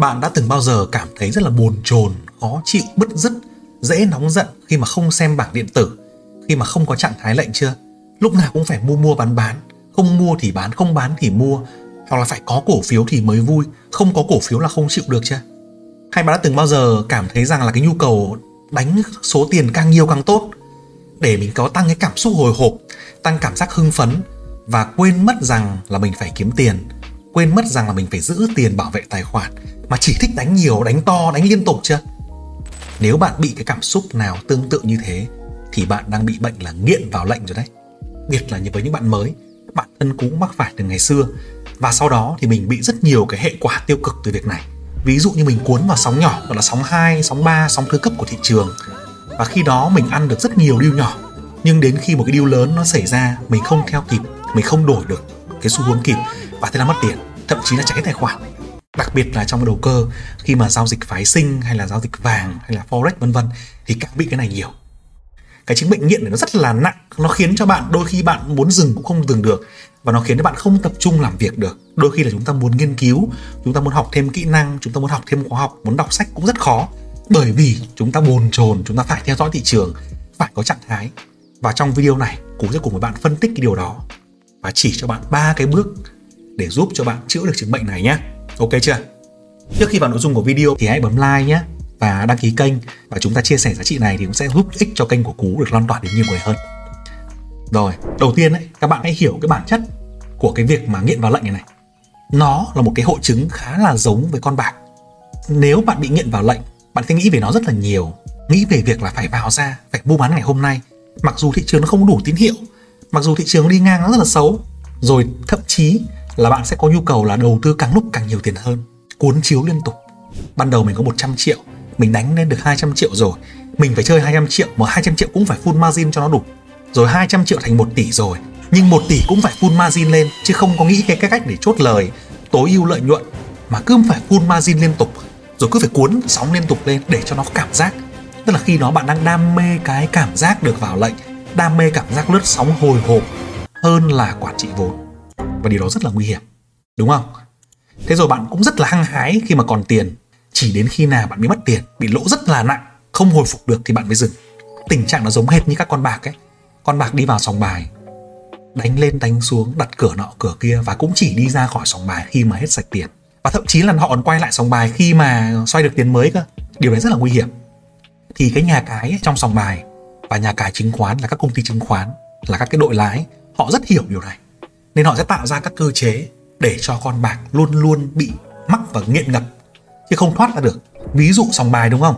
Bạn đã từng bao giờ cảm thấy rất là bồn chồn, khó chịu, bứt rứt, dễ nóng giận khi mà không xem bảng điện tử, khi mà không có trạng thái lệnh chưa? Lúc nào cũng phải mua mua bán bán, không mua thì bán, không bán thì mua, hoặc là phải có cổ phiếu thì mới vui, không có cổ phiếu là không chịu được chưa? Hay bạn đã từng bao giờ cảm thấy rằng là cái nhu cầu đánh số tiền càng nhiều càng tốt để mình có tăng cái cảm xúc hồi hộp, tăng cảm giác hưng phấn và quên mất rằng là mình phải kiếm tiền, quên mất rằng là mình phải giữ tiền bảo vệ tài khoản mà chỉ thích đánh nhiều, đánh to, đánh liên tục chưa? Nếu bạn bị cái cảm xúc nào tương tự như thế thì bạn đang bị bệnh là nghiện vào lệnh rồi đấy. Biệt là như với những bạn mới, bạn thân cũng mắc phải từ ngày xưa và sau đó thì mình bị rất nhiều cái hệ quả tiêu cực từ việc này. Ví dụ như mình cuốn vào sóng nhỏ, gọi là sóng 2, sóng 3, sóng thứ cấp của thị trường. Và khi đó mình ăn được rất nhiều deal nhỏ. Nhưng đến khi một cái deal lớn nó xảy ra, mình không theo kịp, mình không đổi được cái xu hướng kịp và thế là mất tiền, thậm chí là cháy tài khoản đặc biệt là trong đầu cơ, khi mà giao dịch phái sinh hay là giao dịch vàng hay là forex, vân vân, thì càng bị cái này nhiều. Cái chứng bệnh nghiện này nó rất là nặng, nó khiến cho bạn đôi khi bạn muốn dừng cũng không dừng được và nó khiến cho bạn không tập trung làm việc được. Đôi khi là chúng ta muốn nghiên cứu, chúng ta muốn học thêm kỹ năng, chúng ta muốn học thêm khóa học, muốn đọc sách cũng rất khó. Bởi vì chúng ta bồn chồn, chúng ta phải theo dõi thị trường, phải có trạng thái. Và trong video này cú sẽ cùng với bạn phân tích cái điều đó và chỉ cho bạn ba cái bước để giúp cho bạn chữa được chứng bệnh này nhé. Ok chưa? Trước khi vào nội dung của video thì hãy bấm like nhé và đăng ký kênh và chúng ta chia sẻ giá trị này thì cũng sẽ giúp ích cho kênh của Cú được lan tỏa đến nhiều người hơn. Rồi, đầu tiên ấy, các bạn hãy hiểu cái bản chất của cái việc mà nghiện vào lệnh này này. Nó là một cái hội chứng khá là giống với con bạc. Nếu bạn bị nghiện vào lệnh, bạn sẽ nghĩ về nó rất là nhiều. Nghĩ về việc là phải vào ra, phải mua bán ngày hôm nay. Mặc dù thị trường nó không đủ tín hiệu, mặc dù thị trường đi ngang nó rất là xấu. Rồi thậm chí là bạn sẽ có nhu cầu là đầu tư càng lúc càng nhiều tiền hơn cuốn chiếu liên tục. Ban đầu mình có 100 triệu mình đánh lên được 200 triệu rồi. Mình phải chơi 200 triệu mà 200 triệu cũng phải full margin cho nó đủ. Rồi 200 triệu thành 1 tỷ rồi nhưng 1 tỷ cũng phải full margin lên chứ không có nghĩ cái, cách để chốt lời tối ưu lợi nhuận mà cứ phải full margin liên tục rồi cứ phải cuốn sóng liên tục lên để cho nó có cảm giác. Tức là khi đó bạn đang đam mê cái cảm giác được vào lệnh đam mê cảm giác lướt sóng hồi hộp hơn là quản trị vốn và điều đó rất là nguy hiểm. Đúng không? Thế rồi bạn cũng rất là hăng hái khi mà còn tiền. Chỉ đến khi nào bạn bị mất tiền, bị lỗ rất là nặng, không hồi phục được thì bạn mới dừng. Tình trạng nó giống hệt như các con bạc ấy. Con bạc đi vào sòng bài, đánh lên đánh xuống, đặt cửa nọ cửa kia và cũng chỉ đi ra khỏi sòng bài khi mà hết sạch tiền. Và thậm chí là họ còn quay lại sòng bài khi mà xoay được tiền mới cơ. Điều đấy rất là nguy hiểm. Thì cái nhà cái trong sòng bài và nhà cái chứng khoán là các công ty chứng khoán, là các cái đội lái họ rất hiểu điều này nên họ sẽ tạo ra các cơ chế để cho con bạc luôn luôn bị mắc và nghiện ngập, chứ không thoát ra được. Ví dụ sòng bài đúng không?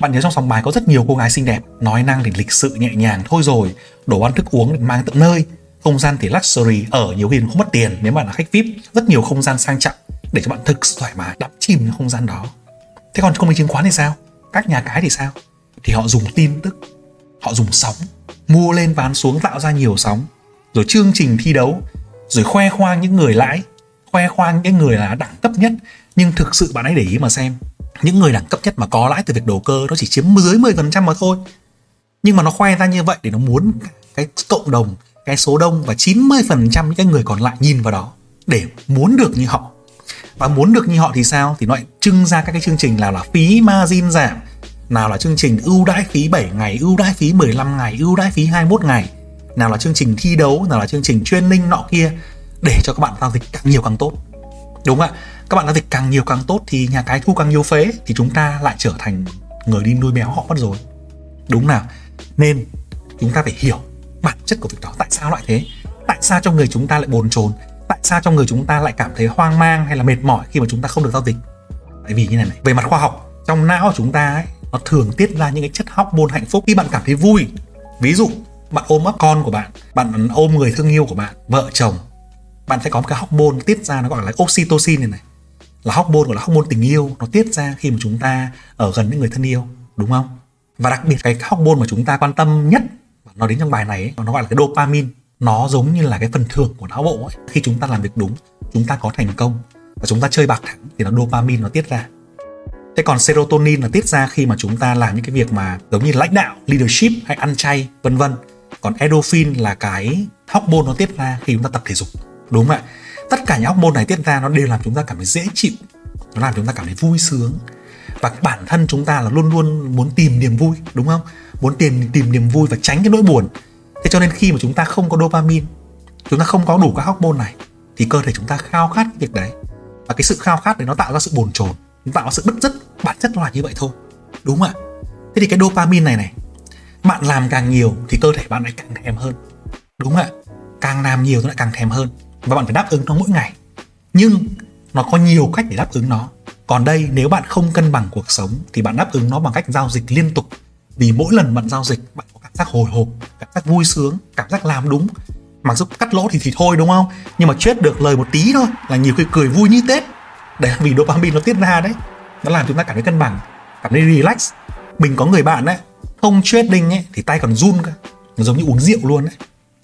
Bạn nhớ trong sòng bài có rất nhiều cô gái xinh đẹp nói năng thì lịch sự nhẹ nhàng, thôi rồi, đồ ăn thức uống thì mang tận nơi. Không gian thì luxury, ở nhiều khi không mất tiền, nếu bạn là khách vip, rất nhiều không gian sang trọng để cho bạn thực sự thoải mái, đắm chìm trong không gian đó. Thế còn công ty chứng khoán thì sao? Các nhà cái thì sao? Thì họ dùng tin tức, họ dùng sóng, mua lên bán xuống, tạo ra nhiều sóng, rồi chương trình thi đấu rồi khoe khoang những người lãi, khoe khoang những người là đẳng cấp nhất. Nhưng thực sự bạn hãy để ý mà xem, những người đẳng cấp nhất mà có lãi từ việc đầu cơ nó chỉ chiếm dưới 10% mà thôi. Nhưng mà nó khoe ra như vậy để nó muốn cái cộng đồng, cái số đông và 90% những cái người còn lại nhìn vào đó để muốn được như họ. Và muốn được như họ thì sao? Thì nó lại trưng ra các cái chương trình nào là phí margin giảm, nào là chương trình ưu đãi phí 7 ngày, ưu đãi phí 15 ngày, ưu đãi phí 21 ngày nào là chương trình thi đấu nào là chương trình training nọ kia để cho các bạn giao dịch càng nhiều càng tốt. Đúng không ạ? Các bạn giao dịch càng nhiều càng tốt thì nhà cái thu càng nhiều phế thì chúng ta lại trở thành người đi nuôi béo họ mất rồi. Đúng nào? Nên chúng ta phải hiểu bản chất của việc đó. Tại sao lại thế? Tại sao trong người chúng ta lại bồn chồn? Tại sao trong người chúng ta lại cảm thấy hoang mang hay là mệt mỏi khi mà chúng ta không được giao dịch? Tại vì như này này về mặt khoa học trong não của chúng ta ấy, nó thường tiết ra những cái chất hormone hạnh phúc khi bạn cảm thấy vui. Ví dụ bạn ôm ấp con của bạn bạn ôm người thương yêu của bạn vợ chồng. Bạn sẽ có một cái hormone tiết ra nó gọi là oxytocin này này. Là hormone gọi là hormone tình yêu nó tiết ra khi mà chúng ta ở gần những người thân yêu đúng không? Và đặc biệt cái hormone mà chúng ta quan tâm nhất nó đến trong bài này ấy, nó gọi là cái dopamine. Nó giống như là cái phần thưởng của não bộ ấy. khi chúng ta làm việc đúng chúng ta có thành công và chúng ta chơi bạc thắng thì nó dopamine nó tiết ra. Thế còn serotonin là tiết ra khi mà chúng ta làm những cái việc mà giống như lãnh đạo leadership hay ăn chay vân vân còn endorphin là cái hormone nó tiết ra khi chúng ta tập thể dục, đúng không ạ? Tất cả những hormone này tiết ra nó đều làm chúng ta cảm thấy dễ chịu, nó làm chúng ta cảm thấy vui sướng. Và bản thân chúng ta là luôn luôn muốn tìm niềm vui, đúng không? Muốn tìm tìm niềm vui và tránh cái nỗi buồn. Thế cho nên khi mà chúng ta không có dopamine, chúng ta không có đủ các hormone này, thì cơ thể chúng ta khao khát cái việc đấy. Và cái sự khao khát đấy nó tạo ra sự bồn chồn, nó tạo ra sự bứt rứt bản chất là như vậy thôi, đúng không ạ? Thế thì cái dopamine này này bạn làm càng nhiều thì cơ thể bạn lại càng thèm hơn. Đúng không ạ? Càng làm nhiều nó lại càng thèm hơn. Và bạn phải đáp ứng nó mỗi ngày. Nhưng nó có nhiều cách để đáp ứng nó. Còn đây, nếu bạn không cân bằng cuộc sống thì bạn đáp ứng nó bằng cách giao dịch liên tục. Vì mỗi lần bạn giao dịch, bạn có cảm giác hồi hộp, cảm giác vui sướng, cảm giác làm đúng. Mặc dù cắt lỗ thì thì thôi, đúng không? Nhưng mà chết được lời một tí thôi là nhiều khi cười vui như tết. Để vì dopamine nó tiết ra đấy. Nó làm chúng ta cảm thấy cân bằng, cảm thấy relax. Mình có người bạn đấy không trading ấy, thì tay còn run cơ. Nó giống như uống rượu luôn đấy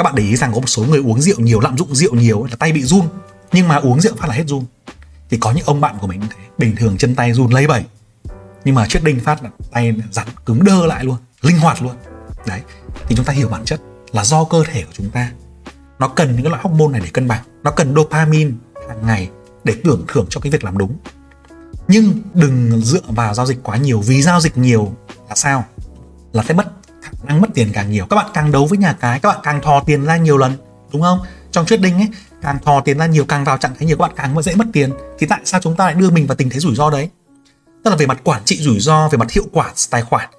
các bạn để ý rằng có một số người uống rượu nhiều, lạm dụng rượu nhiều là tay bị run. Nhưng mà uống rượu phát là hết run. Thì có những ông bạn của mình thế, bình thường chân tay run lấy bẩy. Nhưng mà trading đinh phát là tay rắn cứng đơ lại luôn, linh hoạt luôn. Đấy, thì chúng ta hiểu bản chất là do cơ thể của chúng ta. Nó cần những cái loại hormone này để cân bằng. Nó cần dopamine hàng ngày để tưởng thưởng cho cái việc làm đúng. Nhưng đừng dựa vào giao dịch quá nhiều, vì giao dịch nhiều là sao? Là sẽ mất khả năng mất tiền càng nhiều. Các bạn càng đấu với nhà cái, các bạn càng thò tiền ra nhiều lần, đúng không? Trong trading ấy, càng thò tiền ra nhiều, càng vào trạng thái nhiều, các bạn càng dễ mất tiền. Thì tại sao chúng ta lại đưa mình vào tình thế rủi ro đấy? Tức là về mặt quản trị rủi ro, về mặt hiệu quả tài khoản,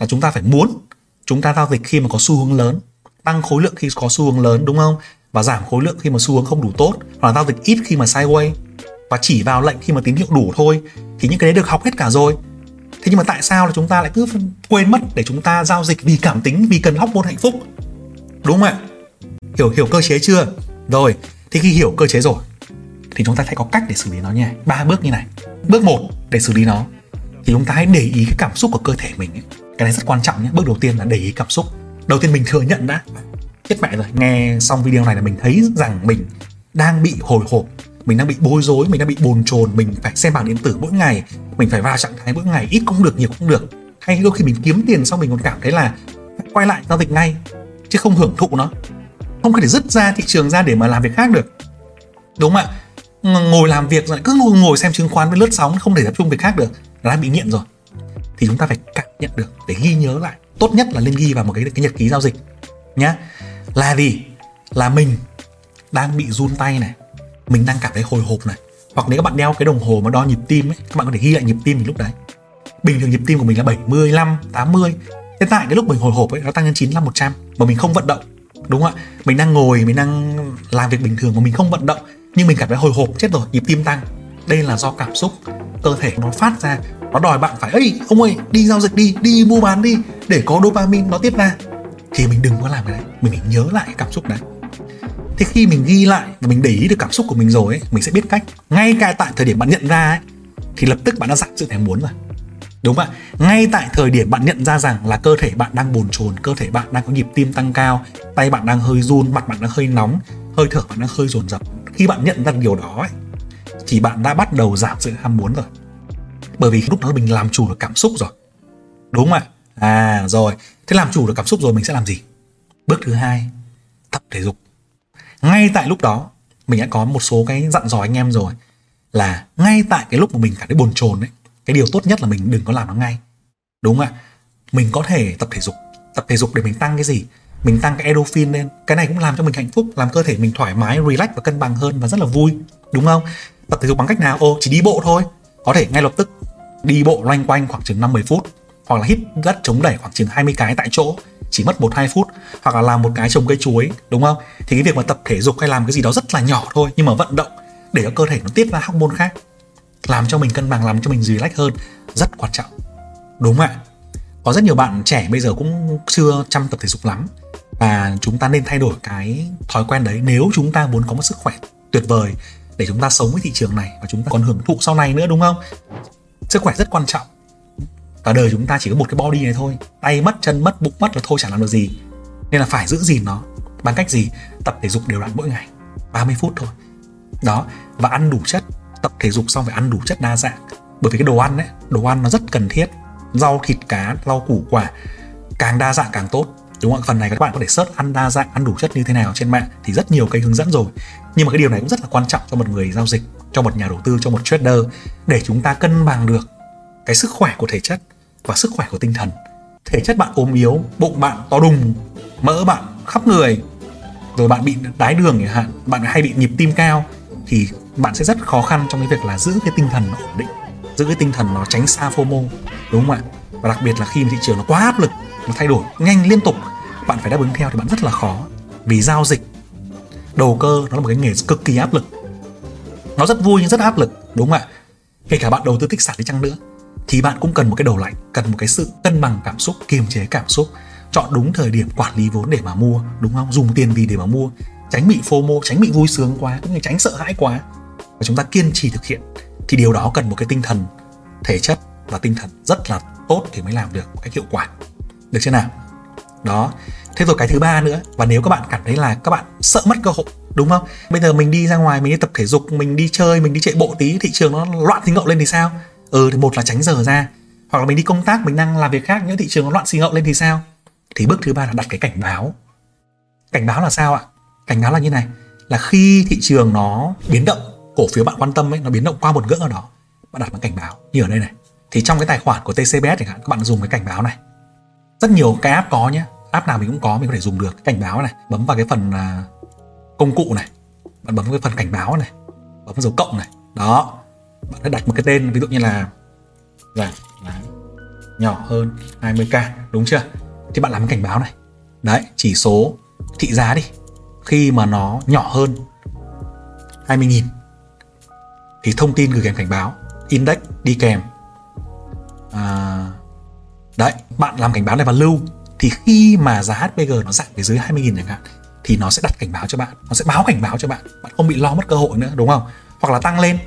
là chúng ta phải muốn chúng ta giao dịch khi mà có xu hướng lớn, tăng khối lượng khi có xu hướng lớn, đúng không? Và giảm khối lượng khi mà xu hướng không đủ tốt, hoặc là giao dịch ít khi mà sideways, và chỉ vào lệnh khi mà tín hiệu đủ thôi. Thì những cái đấy được học hết cả rồi thế nhưng mà tại sao là chúng ta lại cứ quên mất để chúng ta giao dịch vì cảm tính, vì cần hóc môn hạnh phúc? Đúng không ạ? Hiểu hiểu cơ chế chưa? Rồi thì khi hiểu cơ chế rồi, thì chúng ta sẽ có cách để xử lý nó nha. Ba bước như này. Bước một, để xử lý nó. Thì chúng ta hãy để ý cái cảm xúc của cơ thể mình ấy. cái này rất quan trọng nhé. Bước đầu tiên là để ý cảm xúc. Đầu tiên mình thừa nhận đã. Chết mẹ rồi. Nghe xong video này là mình thấy rằng mình đang bị hồi hộp mình đang bị bối rối mình đang bị bồn chồn mình phải xem bảng điện tử mỗi ngày. Mình phải vào trạng thái mỗi ngày ít cũng được nhiều cũng được. Hay đôi khi mình kiếm tiền xong mình còn cảm thấy là quay lại giao dịch ngay chứ không hưởng thụ nó. Không thể dứt ra thị trường ra để mà làm việc khác được. Đúng không ạ? Ngồi làm việc rồi cứ ngồi, ngồi xem chứng khoán với lướt sóng không thể tập trung việc khác được. Là bị nghiện rồi. Thì chúng ta phải cảm nhận được để ghi nhớ lại. Tốt nhất là nên ghi vào một cái cái nhật ký giao dịch nhá. Là gì? Là mình đang bị run tay này mình đang cảm thấy hồi hộp này. Hoặc nếu các bạn đeo cái đồng hồ mà đo nhịp tim ấy các bạn có thể ghi lại nhịp tim mình lúc đấy. Bình thường nhịp tim của mình là 75, 80 thế tại cái lúc mình hồi hộp ấy nó tăng lên 95 100 mà mình không vận động đúng không ạ? Mình đang ngồi mình đang làm việc bình thường mà mình không vận động. Nhưng mình cảm thấy hồi hộp chết rồi nhịp tim tăng. Đây là do cảm xúc cơ thể nó phát ra. Nó đòi bạn phải ấy ông ơi đi giao dịch đi đi mua bán đi để có dopamine nó tiết ra. Thì mình đừng có làm cái đấy. Mình phải nhớ lại cái cảm xúc đấy thế khi mình ghi lại và mình để ý được cảm xúc của mình rồi ấy, mình sẽ biết cách. Ngay cả tại thời điểm bạn nhận ra ấy, thì lập tức bạn đã giảm sự thèm muốn rồi. Đúng không ạ? Ngay tại thời điểm bạn nhận ra rằng là cơ thể bạn đang bồn chồn cơ thể bạn đang có nhịp tim tăng cao tay bạn đang hơi run mặt bạn đang hơi nóng hơi thở bạn đang hơi dồn dập khi bạn nhận ra điều đó ấy, thì bạn đã bắt đầu giảm sự ham muốn rồi. Bởi vì lúc đó mình làm chủ được cảm xúc rồi. Đúng không ạ? À rồi. Thế làm chủ được cảm xúc rồi mình sẽ làm gì? Bước thứ hai tập thể dục ngay tại lúc đó, mình đã có một số cái dặn dò anh em rồi là ngay tại cái lúc mà mình cảm thấy bồn chồn ấy, cái điều tốt nhất là mình đừng có làm nó ngay. Đúng không ạ? Mình có thể tập thể dục. Tập thể dục để mình tăng cái gì? Mình tăng cái endorphin lên. Cái này cũng làm cho mình hạnh phúc, làm cơ thể mình thoải mái, relax và cân bằng hơn và rất là vui. Đúng không? Tập thể dục bằng cách nào? Ô, chỉ đi bộ thôi. Có thể ngay lập tức đi bộ loanh quanh khoảng chừng 50 phút, hoặc là hít đất chống đẩy khoảng chừng 20 cái tại chỗ chỉ mất 1 2 phút hoặc là làm một cái trồng cây chuối, đúng không? Thì cái việc mà tập thể dục hay làm cái gì đó rất là nhỏ thôi, nhưng mà vận động để cho cơ thể nó tiết ra hormone khác, làm cho mình cân bằng, làm cho mình relax hơn, rất quan trọng. Đúng không ạ? Có rất nhiều bạn trẻ bây giờ cũng chưa chăm tập thể dục lắm và chúng ta nên thay đổi cái thói quen đấy nếu chúng ta muốn có một sức khỏe tuyệt vời để chúng ta sống với thị trường này và chúng ta còn hưởng thụ sau này nữa, đúng không? Sức khỏe rất quan trọng cả đời chúng ta chỉ có một cái body này thôi. Tay mất chân mất bụng mất là thôi chẳng làm được gì. Nên là phải giữ gìn nó. Bằng cách gì? Tập thể dục đều đặn mỗi ngày. 30 phút thôi. Đó. Và ăn đủ chất. Tập thể dục xong phải ăn đủ chất đa dạng. Bởi vì cái đồ ăn ấy, đồ ăn nó rất cần thiết. Rau, thịt, cá, rau, củ, quả. Càng đa dạng càng tốt. Đúng không phần này các bạn có thể search ăn đa dạng, ăn đủ chất như thế nào trên mạng thì rất nhiều kênh hướng dẫn rồi. Nhưng mà cái điều này cũng rất là quan trọng cho một người giao dịch, cho một nhà đầu tư, cho một trader. Để chúng ta cân bằng được cái sức khỏe của thể chất và sức khỏe của tinh thần. Thể chất bạn ốm yếu, bụng bạn to đùng, mỡ bạn khắp người, rồi bạn bị đái đường chẳng hạn, bạn hay bị nhịp tim cao, thì bạn sẽ rất khó khăn trong cái việc là giữ cái tinh thần nó ổn định, giữ cái tinh thần nó tránh xa FOMO, đúng không ạ? Và đặc biệt là khi thị trường nó quá áp lực, nó thay đổi nhanh liên tục, bạn phải đáp ứng theo thì bạn rất là khó. Vì giao dịch, đầu cơ nó là một cái nghề cực kỳ áp lực. Nó rất vui nhưng rất áp lực, đúng không ạ? Kể cả bạn đầu tư tích sản đi chăng nữa thì bạn cũng cần một cái đầu lạnh, cần một cái sự cân bằng cảm xúc, kiềm chế cảm xúc. Chọn đúng thời điểm quản lý vốn để mà mua, đúng không? Dùng tiền gì để mà mua. Tránh bị FOMO, tránh bị vui sướng quá, cũng như tránh sợ hãi quá. Và chúng ta kiên trì thực hiện. Thì điều đó cần một cái tinh thần thể chất và tinh thần rất là tốt thì mới làm được một cách hiệu quả. Được chưa nào? Đó. Thế rồi cái thứ ba nữa. Và nếu các bạn cảm thấy là các bạn sợ mất cơ hội, đúng không? Bây giờ mình đi ra ngoài, mình đi tập thể dục, mình đi chơi, mình đi chạy bộ tí, thị trường nó loạn thì ngậu lên thì sao? Ừ thì một là tránh giờ ra, hoặc là mình đi công tác, mình đang làm việc khác, những thị trường nó loạn xì ngậu lên thì sao? Thì bước thứ ba là đặt cái cảnh báo. Cảnh báo là sao ạ? Cảnh báo là như này, là khi thị trường nó biến động, cổ phiếu bạn quan tâm ấy, nó biến động qua một ngưỡng ở đó, bạn đặt một cảnh báo. Như ở đây này, thì trong cái tài khoản của TCBS chẳng hạn, các bạn dùng cái cảnh báo này. Rất nhiều cái app có nhé app nào mình cũng có, mình có thể dùng được. Cảnh báo này, bấm vào cái phần à, công cụ này, bạn bấm vào cái phần cảnh báo này, bấm vào dấu cộng này. Đó bạn phải đặt một cái tên ví dụ như là vàng nhỏ hơn 20k đúng chưa? Thì bạn làm cái cảnh báo này. Đấy chỉ số thị giá đi. Khi mà nó nhỏ hơn 20.000 thì thông tin gửi kèm cảnh báo index đi kèm. À, đấy bạn làm cảnh báo này và lưu. Thì khi mà giá HPG nó giảm về dưới 20.000 chẳng hạn thì nó sẽ đặt cảnh báo cho bạn. Nó sẽ báo cảnh báo cho bạn. Bạn không bị lo mất cơ hội nữa đúng không? Hoặc là tăng lên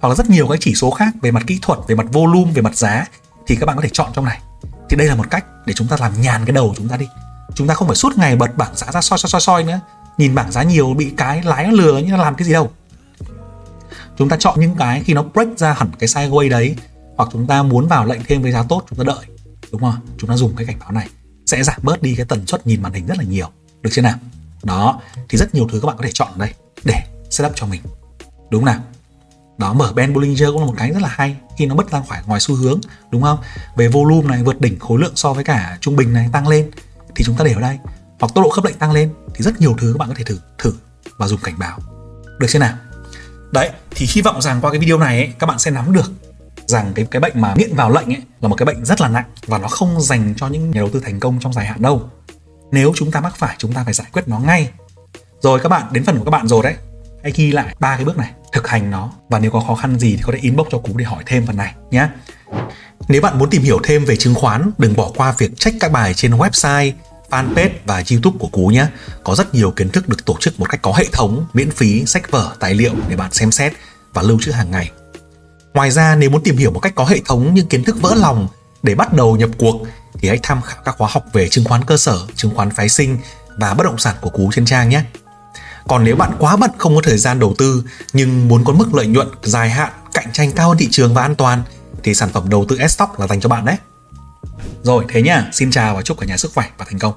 hoặc là rất nhiều cái chỉ số khác về mặt kỹ thuật, về mặt volume, về mặt giá, thì các bạn có thể chọn trong này. Thì đây là một cách để chúng ta làm nhàn cái đầu chúng ta đi. Chúng ta không phải suốt ngày bật bảng giá ra soi soi soi soi nữa. Nhìn bảng giá nhiều bị cái lái nó lừa, nhưng nó làm cái gì đâu. Chúng ta chọn những cái khi nó break ra hẳn cái sideways đấy, hoặc chúng ta muốn vào lệnh thêm với giá tốt, chúng ta đợi. Đúng không chúng ta dùng cái cảnh báo này. Sẽ giảm bớt đi cái tần suất nhìn màn hình rất là nhiều. Được chưa nào? Đó, thì rất nhiều thứ các bạn có thể chọn đây để setup cho mình. Đúng nào? Đó mở Ben Bollinger cũng là một cái rất là hay khi nó bứt ra khỏi ngoài xu hướng đúng không? Về volume này vượt đỉnh khối lượng so với cả trung bình này tăng lên thì chúng ta để ở đây. Hoặc tốc độ khớp lệnh tăng lên thì rất nhiều thứ các bạn có thể thử thử và dùng cảnh báo. Được chưa nào? Đấy thì hy vọng rằng qua cái video này ấy, các bạn sẽ nắm được rằng cái cái bệnh mà nghiện vào lệnh ấy là một cái bệnh rất là nặng và nó không dành cho những nhà đầu tư thành công trong dài hạn đâu. Nếu chúng ta mắc phải chúng ta phải giải quyết nó ngay. Rồi các bạn đến phần của các bạn rồi đấy hãy ghi lại ba cái bước này, thực hành nó. Và nếu có khó khăn gì thì có thể inbox cho cú để hỏi thêm phần này nhé nếu bạn muốn tìm hiểu thêm về chứng khoán, đừng bỏ qua việc check các bài trên website, fanpage và youtube của cú nhé có rất nhiều kiến thức được tổ chức một cách có hệ thống, miễn phí, sách vở, tài liệu để bạn xem xét và lưu trữ hàng ngày. Ngoài ra, nếu muốn tìm hiểu một cách có hệ thống những kiến thức vỡ lòng để bắt đầu nhập cuộc, thì hãy tham khảo các khóa học về chứng khoán cơ sở, chứng khoán phái sinh và bất động sản của cú trên trang nhé còn nếu bạn quá bận không có thời gian đầu tư nhưng muốn có mức lợi nhuận dài hạn, cạnh tranh cao hơn thị trường và an toàn thì sản phẩm đầu tư S-Stock là dành cho bạn đấy. Rồi thế nhá, xin chào và chúc cả nhà sức khỏe và thành công.